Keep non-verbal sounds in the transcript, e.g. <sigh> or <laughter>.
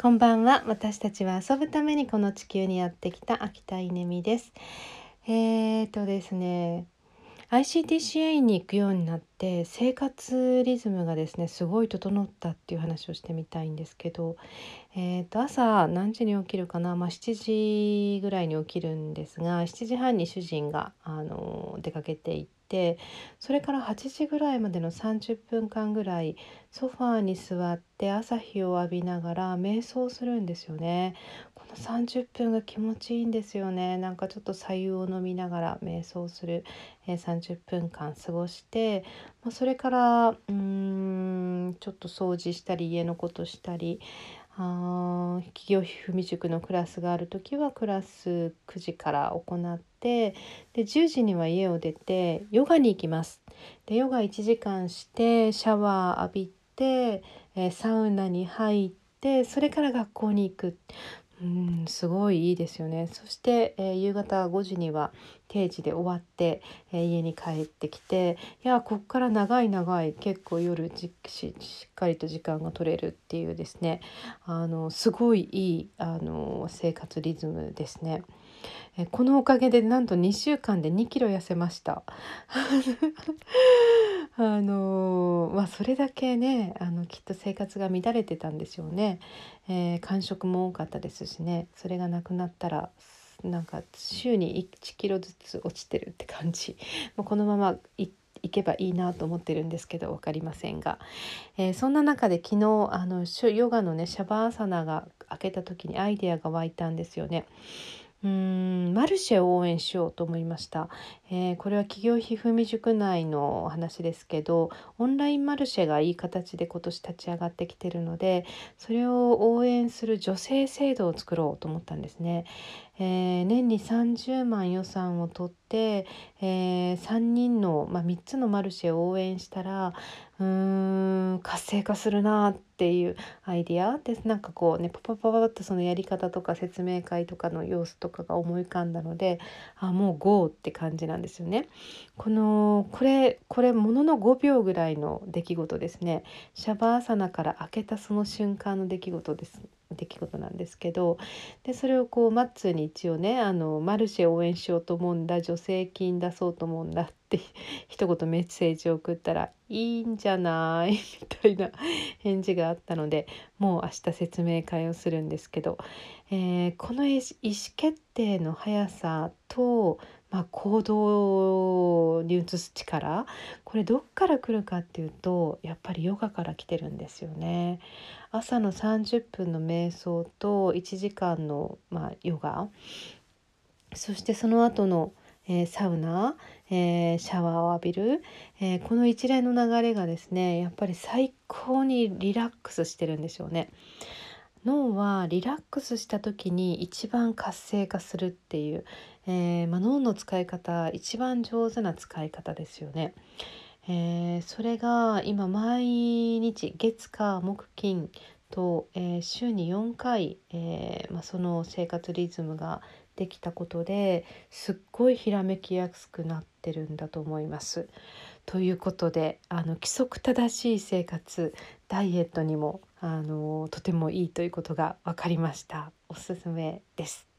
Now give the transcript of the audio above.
こんばんは。私たちは遊ぶためにこの地球にやってきた秋田稲美です。えーとですね ICTCA に行くようになって生活リズムがですねすごい整ったっていう話をしてみたいんですけど、えー、と朝何時に起きるかな、まあ、7時ぐらいに起きるんですが7時半に主人があの出かけていって。それから8時ぐらいまでの30分間ぐらいソファーに座って朝日を浴びながら瞑想するんですよねこの30分が気持ちいいんですよねなんかちょっと白湯を飲みながら瞑想する、えー、30分間過ごして、まあ、それからうーんちょっと掃除したり家のことしたりあ企業ひみ塾のクラスがある時はクラス9時から行ってで10時には家を出てヨガに行きます。でヨガ1時間してシャワー浴びて、え、サウナに入ってそれから学校に行く。すごいいいですよねそして、えー、夕方5時には定時で終わって、えー、家に帰ってきていやこっから長い長い結構夜しっかりと時間が取れるっていうですねあのすごいいいあの生活リズムですね。えこのおかげでなんと2週間で2キロ痩せました。<laughs> あのまあそれだけねあのきっと生活が乱れてたんでしょうね、えー、間食も多かったですしね。それがなくなったらなんか週に1キロずつ落ちてるって感じ。<laughs> もうこのままいけばいいなと思ってるんですけど分かりませんが、えー、そんな中で昨日あのヨガのねシャバーサナが開けた時にアイデアが湧いたんですよね。うんマルシェを応援しようと思いました、えー、これは企業ひふみ塾内の話ですけどオンラインマルシェがいい形で今年立ち上がってきてるのでそれを応援する女性制度を作ろうと思ったんですね、えー、年に30万予算を取って、えー、3人の、まあ、3つのマルシェを応援したらうーん活性化するなっていうアイディアですなんかこうねパパパパッとそのやり方とか説明会とかの様子とかが思い浮かんだのであもう GO って感じなんですよね。このこれこれものの5秒ぐらいの出来事ですね。シャバーサナから開けたその瞬間の出来事です。出来事なんですけどでそれをこうマッツーに一応ねあのマルシェ応援しようと思うんだ助成金出そうと思うんだって <laughs> 一言メッセージを送ったら「いいんじゃない? <laughs>」みたいな返事があったのでもう明日説明会をするんですけど、えー、この意思決定の速さとまあ、行動に移す力これどっから来るかっていうとやっぱりヨガから来てるんですよね。朝の30分の瞑想と1時間の、まあ、ヨガそしてその後の、えー、サウナ、えー、シャワーを浴びる、えー、この一連の流れがですねやっぱり最高にリラックスしてるんでしょうね。脳はリラックスした時に一番活性化するっていう、えー、まあ、脳の使い方一番上手な使い方ですよね。えー、それが今毎日月火木金と、えー、週に4回、えまあ、その生活リズムができたことですっごいひらめきやすくなってるんだと思います。ということであの規則正しい生活ダイエットにもあのとてもいいということが分かりました。おすすめです。